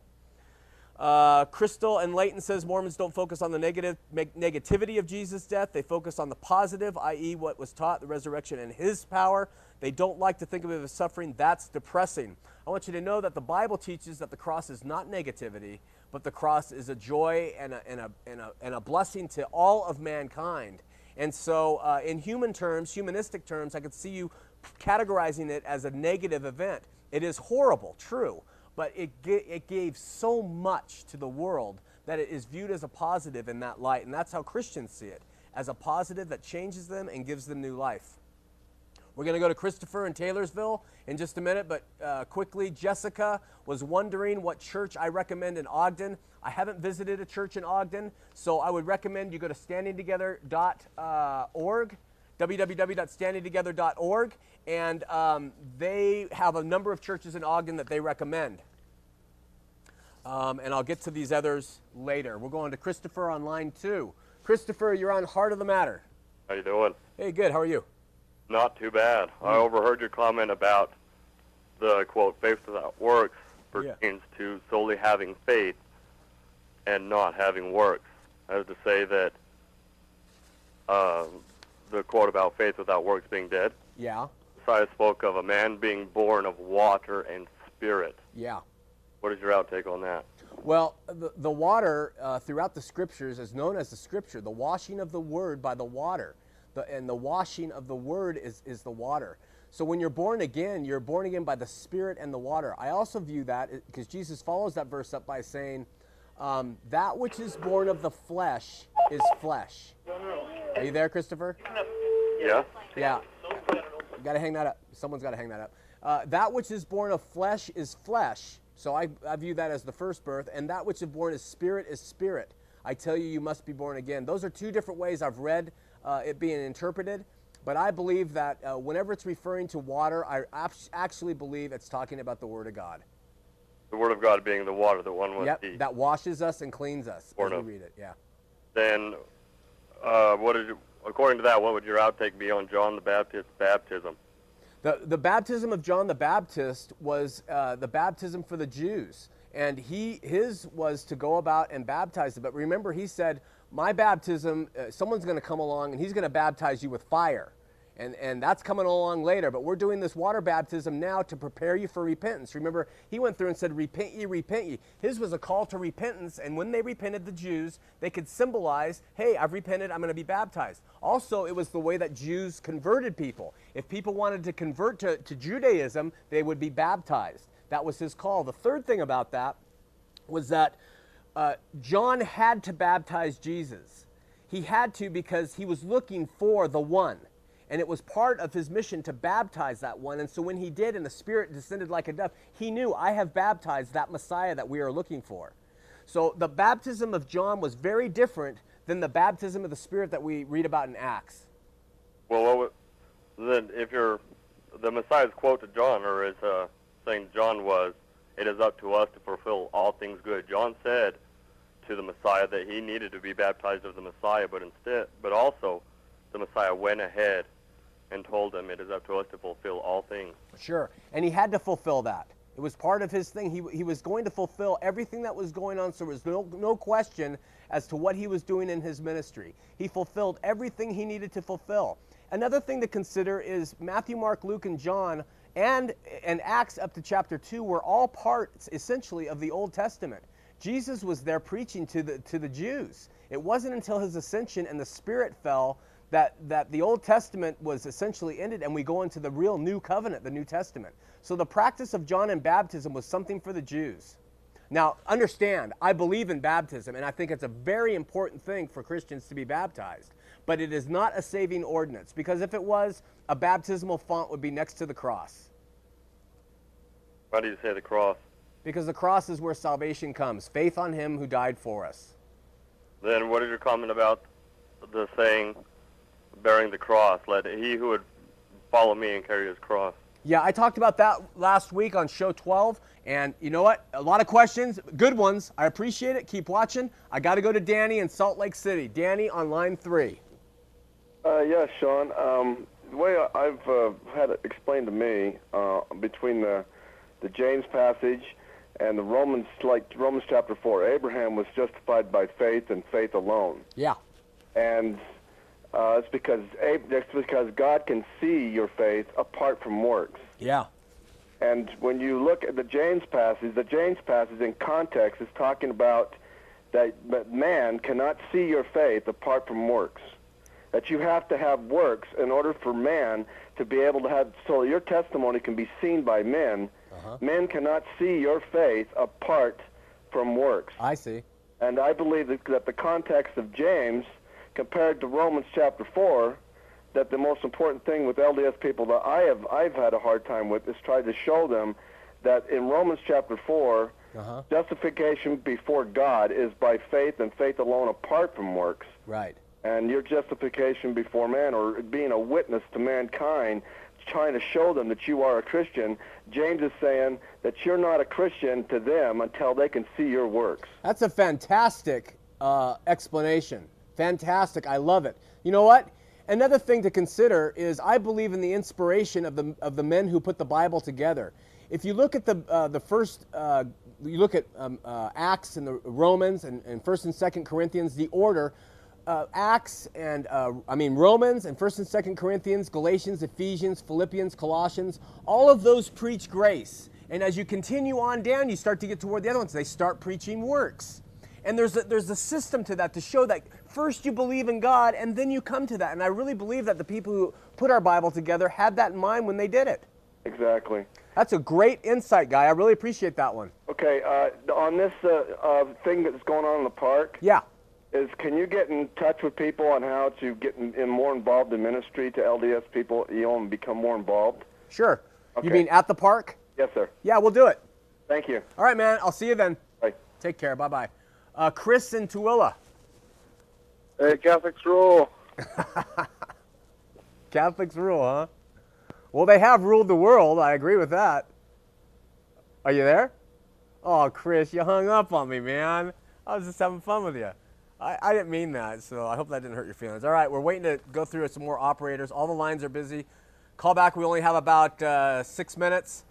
Uh, Crystal and Layton says Mormons don't focus on the negative negativity of Jesus' death. They focus on the positive, i.e., what was taught, the resurrection and His power. They don't like to think of it as suffering. That's depressing. I want you to know that the Bible teaches that the cross is not negativity, but the cross is a joy and a, and a, and a, and a blessing to all of mankind. And so, uh, in human terms, humanistic terms, I could see you categorizing it as a negative event. It is horrible, true but it, it gave so much to the world that it is viewed as a positive in that light. And that's how Christians see it as a positive that changes them and gives them new life. We're going to go to Christopher in Taylorsville in just a minute, but uh, quickly, Jessica was wondering what church I recommend in Ogden. I haven't visited a church in Ogden, so I would recommend you go to standingtogether.org, www.standingtogether.org, and um, they have a number of churches in Ogden that they recommend. Um, and I'll get to these others later. We're going to Christopher on line two. Christopher, you're on Heart of the Matter. How you doing? Hey, good. How are you? Not too bad. Mm. I hmm. overheard your comment about the quote faith without works pertains yeah. to solely having faith and not having works. As to say that uh, the quote about faith without works being dead. Yeah. Messiah spoke of a man being born of water and spirit. Yeah. What is your outtake on that? Well, the, the water uh, throughout the scriptures is known as the scripture, the washing of the word by the water. The, and the washing of the word is, is the water. So when you're born again, you're born again by the spirit and the water. I also view that because Jesus follows that verse up by saying, um, That which is born of the flesh is flesh. Are you there, Christopher? Yeah. Yeah. Got to hang that up. Someone's got to hang that up. Uh, that which is born of flesh is flesh so I, I view that as the first birth, and that which is born is spirit is spirit. I tell you, you must be born again. Those are two different ways I've read uh, it being interpreted, but I believe that uh, whenever it's referring to water, I actually believe it's talking about the Word of God. The Word of God being the water that one. Yep, that washes us and cleans us as we read it. Yeah. Then, uh, what is according to that? What would your outtake be on John the Baptist's baptism? The, the baptism of John the Baptist was uh, the baptism for the Jews. And he, his was to go about and baptize them. But remember, he said, My baptism, uh, someone's going to come along and he's going to baptize you with fire and, and that's coming along later. But we're doing this water baptism now to prepare you for repentance. Remember, he went through and said, Repent ye, repent ye. His was a call to repentance, and when they repented, the Jews, they could symbolize, Hey, I've repented, I'm going to be baptized. Also, it was the way that Jews converted people. If people wanted to convert to, to Judaism, they would be baptized. That was his call. The third thing about that was that uh, John had to baptize Jesus. He had to because he was looking for the one and it was part of his mission to baptize that one. And so when he did, and the Spirit descended like a dove, he knew, I have baptized that Messiah that we are looking for. So the baptism of John was very different than the baptism of the Spirit that we read about in Acts. Well, then if you're the Messiah's quote to John, or is uh, saying John was, "It is up to us to fulfill all things good." John said to the Messiah that he needed to be baptized of the Messiah, but instead, but also, the Messiah went ahead and told him, It is up to us to fulfill all things. Sure. And he had to fulfill that. It was part of his thing. He, he was going to fulfill everything that was going on, so there was no, no question as to what he was doing in his ministry. He fulfilled everything he needed to fulfill. Another thing to consider is Matthew, Mark, Luke, and John and, and Acts up to chapter 2 were all parts, essentially, of the Old Testament. Jesus was there preaching to the, to the Jews. It wasn't until his ascension and the Spirit fell that, that the Old Testament was essentially ended and we go into the real new covenant, the New Testament. So the practice of John and baptism was something for the Jews. Now, understand, I believe in baptism and I think it's a very important thing for Christians to be baptized. but it is not a saving ordinance because if it was, a baptismal font would be next to the cross. Why do you say the cross? Because the cross is where salvation comes faith on him who died for us. Then what is your comment about the saying, bearing the cross? Let he who would follow me and carry his cross. Yeah, I talked about that last week on show 12. And you know what? A lot of questions, good ones. I appreciate it. Keep watching. I got to go to Danny in Salt Lake City. Danny on line three. Uh, yeah, Sean. Um, the way I've uh, had it explained to me uh, between the the James passage and the Romans, like Romans chapter four, Abraham was justified by faith and faith alone. Yeah. And uh, it's because it's because God can see your faith apart from works. Yeah. And when you look at the James passage, the James passage in context is talking about that, that man cannot see your faith apart from works. That you have to have works in order for man to be able to have, so your testimony can be seen by men. Uh-huh. Men cannot see your faith apart from works. I see. And I believe that, that the context of James, compared to Romans chapter 4, that the most important thing with LDS people that I have I've had a hard time with is try to show them that in Romans chapter 4, Uh-huh. justification before God is by faith and faith alone apart from works. Right. And your justification before man or being a witness to mankind, trying to show them that you are a Christian, James is saying that you're not a Christian to them until they can see your works. That's a fantastic uh, explanation. Fantastic. I love it. You know what? Another thing to consider is I believe in the inspiration of the, of the men who put the Bible together. If you look at the, uh, the first, uh, you look at um, uh, Acts and the Romans and, and 1st and 2nd Corinthians, the order, uh, Acts and, uh, I mean, Romans and 1st and 2nd Corinthians, Galatians, Ephesians, Philippians, Colossians, all of those preach grace. And as you continue on down, you start to get toward the other ones. They start preaching works. And there's a, there's a system to that to show that first you believe in God and then you come to that. And I really believe that the people who put our Bible together had that in mind when they did it. Exactly. That's a great insight, guy. I really appreciate that one. Okay, uh, on this uh, uh, thing that's going on in the park, Yeah. Is can you get in touch with people on how to get in, in more involved in ministry to LDS people, you know, and become more involved? Sure. Okay. You mean at the park? Yes, sir. Yeah, we'll do it. Thank you. All right, man. I'll see you then. Bye. Take care. Bye bye. Uh, Chris and Tooele. Hey, Catholics rule. Catholics rule, huh? Well, they have ruled the world. I agree with that. Are you there? Oh, Chris, you hung up on me, man. I was just having fun with you. I, I didn't mean that, so I hope that didn't hurt your feelings. All right, we're waiting to go through some more operators. All the lines are busy. Call back. We only have about uh, six minutes.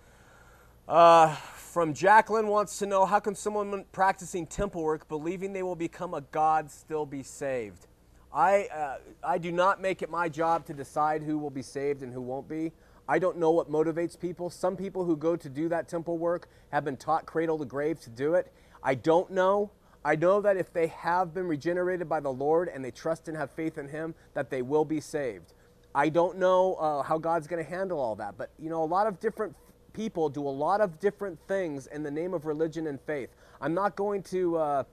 Uh, from Jacqueline wants to know how can someone practicing temple work believing they will become a god still be saved? I, uh, I do not make it my job to decide who will be saved and who won't be. I don't know what motivates people. Some people who go to do that temple work have been taught cradle to grave to do it. I don't know. I know that if they have been regenerated by the Lord and they trust and have faith in Him, that they will be saved. I don't know uh, how God's going to handle all that, but you know, a lot of different people do a lot of different things in the name of religion and faith. I'm not going to uh,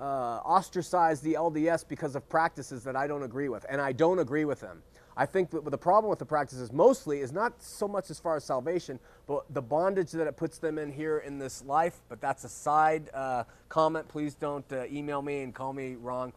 uh, ostracize the LDS because of practices that I don't agree with, and I don't agree with them. I think that the problem with the practices mostly is not so much as far as salvation, but the bondage that it puts them in here in this life. But that's a side uh, comment. Please don't uh, email me and call me wrong.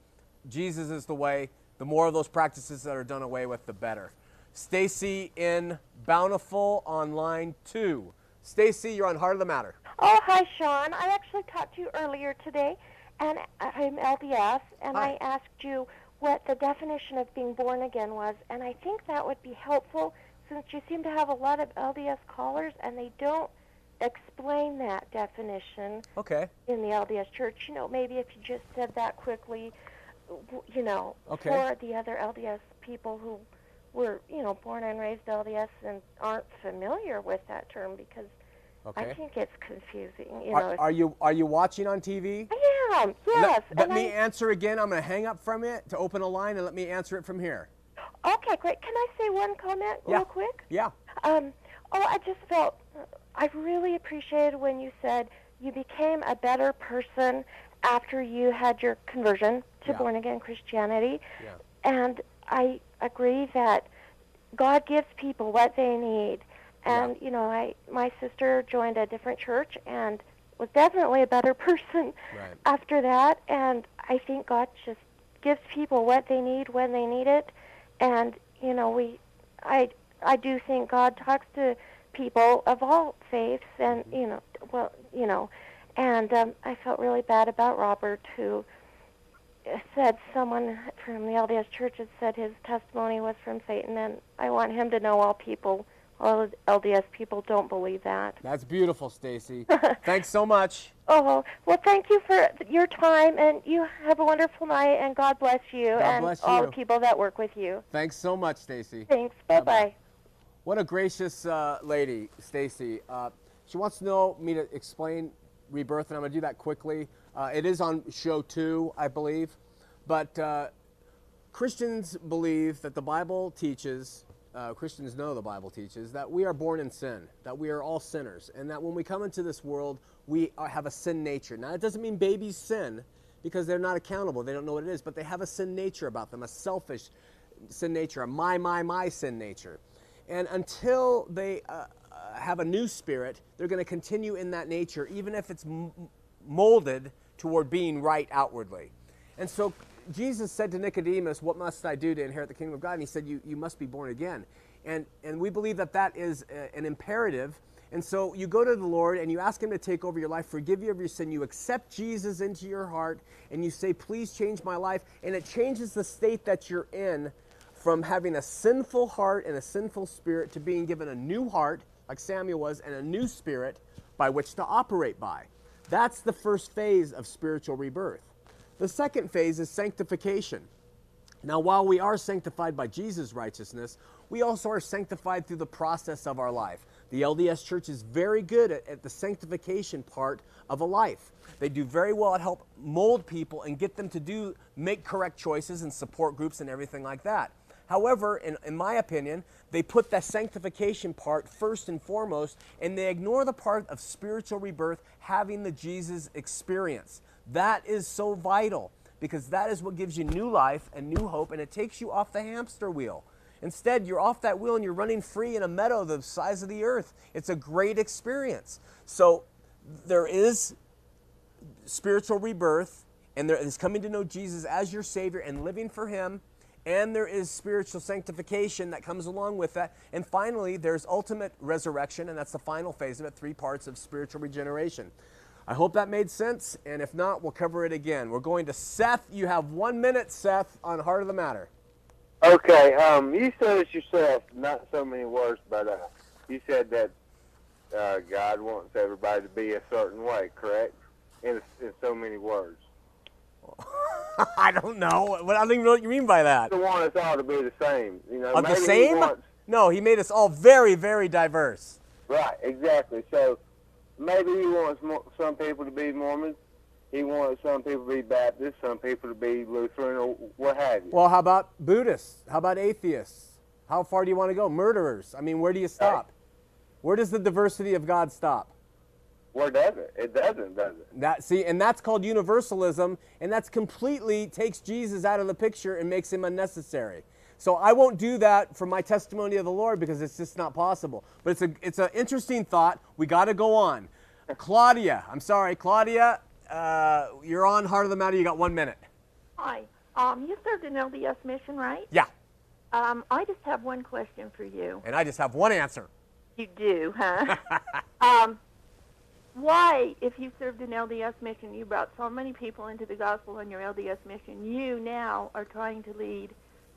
Jesus is the way. The more of those practices that are done away with, the better. Stacy in Bountiful on line two. Stacy, you're on Heart of the Matter. Oh, hi, Sean. I actually talked to you earlier today, and I'm LDS, and Hi. I asked you what the definition of being born again was, and I think that would be helpful since you seem to have a lot of LDS callers, and they don't explain that definition Okay. in the LDS church. You know, maybe if you just said that quickly, you know, Okay. for the other LDS people who were, you know, born and raised LDS and aren't familiar with that term because I think it's confusing. You know, Are, are you are you watching on TV? I am. Yes. Let, let me I- answer again. I'm going to hang up from it to open a line and let me answer it from here. Okay, great. Can I say one comment Yeah. real quick? Yeah. Um, oh, I just felt I really appreciated when you said you became a better person after you had your conversion to Yeah. born again Christianity. Yeah. And I agree that God gives people what they need. And you know, I my sister joined a different church and was definitely a better person Right. after that. And I think God just gives people what they need when they need it. And you know, we, I, I do think God talks to people of all faiths, and you know, well, you know, and um, I felt really bad about Robert who said someone from the LDS church had said his testimony was from Satan, and I want him to know all people, all LDS people don't believe that. That's beautiful, Stacy. Thanks so much. Oh, well, thank you for your time, and you have a wonderful night, and God bless you God and bless all you. the people that work with you. Thanks so much, Stacy. Thanks. Bye bye. What a gracious uh, lady, Stacy. Uh, she wants to know me to explain rebirth, and I'm going to do that quickly. Uh, it is on show two, I believe. But uh, Christians believe that the Bible teaches, uh, Christians know the Bible teaches, that we are born in sin, that we are all sinners, and that when we come into this world, we are, have a sin nature. Now, it doesn't mean babies sin because they're not accountable, they don't know what it is, but they have a sin nature about them, a selfish sin nature, a my, my, my sin nature. And until they uh, uh, have a new spirit, they're going to continue in that nature, even if it's molded toward being right outwardly. And so Jesus said to Nicodemus, What must I do to inherit the kingdom of God? And he said, You, you must be born again. And, and we believe that that is a- an imperative. And so you go to the Lord and you ask Him to take over your life, forgive you of your sin. You accept Jesus into your heart and you say, Please change my life. And it changes the state that you're in from having a sinful heart and a sinful spirit to being given a new heart, like Samuel was, and a new spirit by which to operate by. That's the first phase of spiritual rebirth. The second phase is sanctification. Now, while we are sanctified by Jesus' righteousness, we also are sanctified through the process of our life. The LDS Church is very good at, at the sanctification part of a life. They do very well at help mold people and get them to do make correct choices and support groups and everything like that. However, in, in my opinion, they put the sanctification part first and foremost, and they ignore the part of spiritual rebirth, having the Jesus experience. That is so vital because that is what gives you new life and new hope, and it takes you off the hamster wheel. Instead, you're off that wheel and you're running free in a meadow the size of the earth. It's a great experience. So, there is spiritual rebirth, and there is coming to know Jesus as your Savior and living for Him, and there is spiritual sanctification that comes along with that. And finally, there's ultimate resurrection, and that's the final phase of it three parts of spiritual regeneration. I hope that made sense, and if not, we'll cover it again. We're going to Seth. You have one minute, Seth, on Heart of the Matter. Okay, um, you said it yourself, not so many words, but uh, you said that uh, God wants everybody to be a certain way, correct? In, in so many words. I don't know. What- I don't even know what you mean by that. The one us all to be the same, you know. Of the maybe he same? wants- No, he made us all very, very diverse. right, exactly. So maybe he wants mo- some people to be Mormons. He wants some people to be Baptist, some people to be Lutheran, or what have you. Well, how about Buddhists? How about atheists? How far do you want to go? Murderers. I mean, where do you stop? Where does the diversity of God stop? Where does it? It doesn't, does it? That see, and that's called universalism, and that's completely takes Jesus out of the picture and makes him unnecessary. So I won't do that for my testimony of the Lord because it's just not possible. But it's a it's an interesting thought. We got to go on. Claudia, I'm sorry, Claudia, uh, you're on Heart of the Matter. You got one minute. Hi. Um, you served an LDS mission, right? Yeah, Um, I just have one question for you. and I just have one answer. You do, huh? um, why, if you served an LDS mission, you brought so many people into the gospel on your LDS mission, you now are trying to lead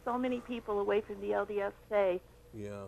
so many people away from the LDS faith? Yeah.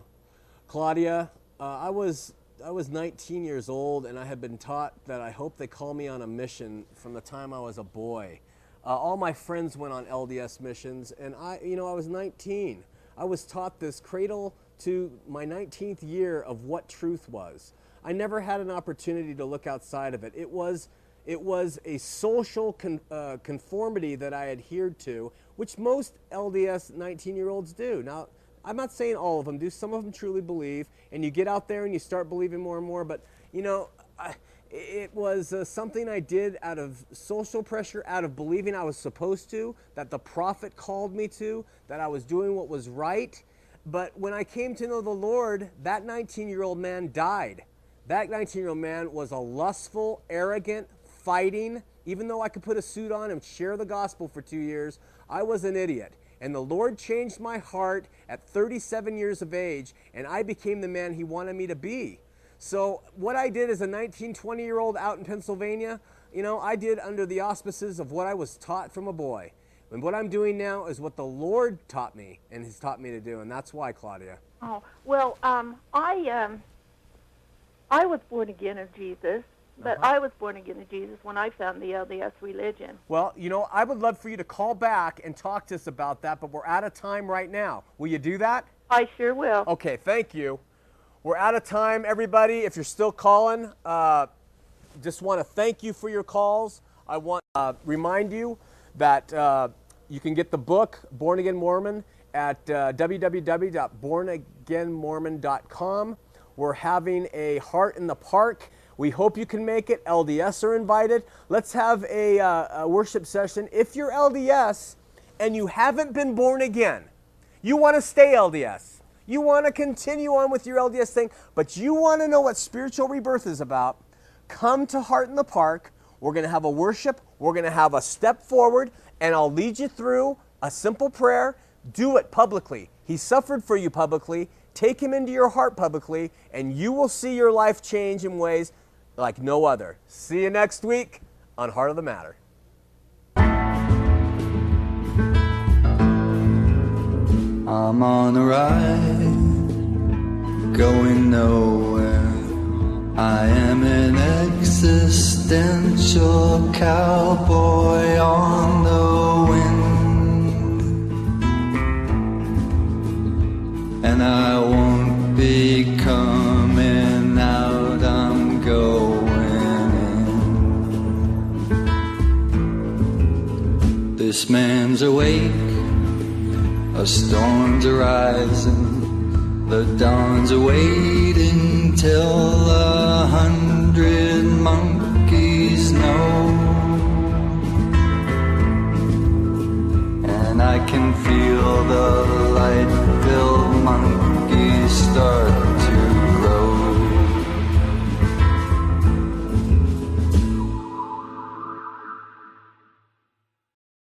Claudia, uh, I was I was 19 years old, and I had been taught that I hope they call me on a mission from the time I was a boy. Uh, all my friends went on LDS missions, and I, you know, I was 19. I was taught this cradle to my 19th year of what truth was. I never had an opportunity to look outside of it. It was it was a social con, uh, conformity that I adhered to, which most LDS 19 year olds do. Now, I'm not saying all of them do. Some of them truly believe, and you get out there and you start believing more and more. But you know, I, It was uh, something I did out of social pressure, out of believing I was supposed to, that the prophet called me to, that I was doing what was right. But when I came to know the Lord, that 19 year old man died. That 19 year old man was a lustful, arrogant, fighting. Even though I could put a suit on and share the gospel for two years, I was an idiot. And the Lord changed my heart at 37 years of age, and I became the man He wanted me to be. So, what I did as a 19, 20 year old out in Pennsylvania, you know, I did under the auspices of what I was taught from a boy. And what I'm doing now is what the Lord taught me and has taught me to do, and that's why, Claudia. Oh well, um, I um, I was born again of Jesus, but Uh-huh. I was born again of Jesus when I found the LDS religion. Well, you know, I would love for you to call back and talk to us about that, but we're out of time right now. Will you do that? I sure will. Okay, thank you. We're out of time, everybody. If you're still calling, uh, just want to thank you for your calls. I want to uh, remind you that uh, you can get the book, Born Again Mormon, at uh, www.bornagainmormon.com. We're having a Heart in the Park. We hope you can make it. LDS are invited. Let's have a, uh, a worship session. If you're LDS and you haven't been born again, you want to stay LDS. You want to continue on with your LDS thing, but you want to know what spiritual rebirth is about. Come to Heart in the Park. We're going to have a worship. We're going to have a step forward, and I'll lead you through a simple prayer. Do it publicly. He suffered for you publicly. Take him into your heart publicly, and you will see your life change in ways like no other. See you next week on Heart of the Matter. I'm on a ride, going nowhere. I am an existential cowboy on the wind, and I won't be This man's awake, a storm's arising, the dawn's awaiting till a hundred monkeys know. And I can feel the light-filled monkeys start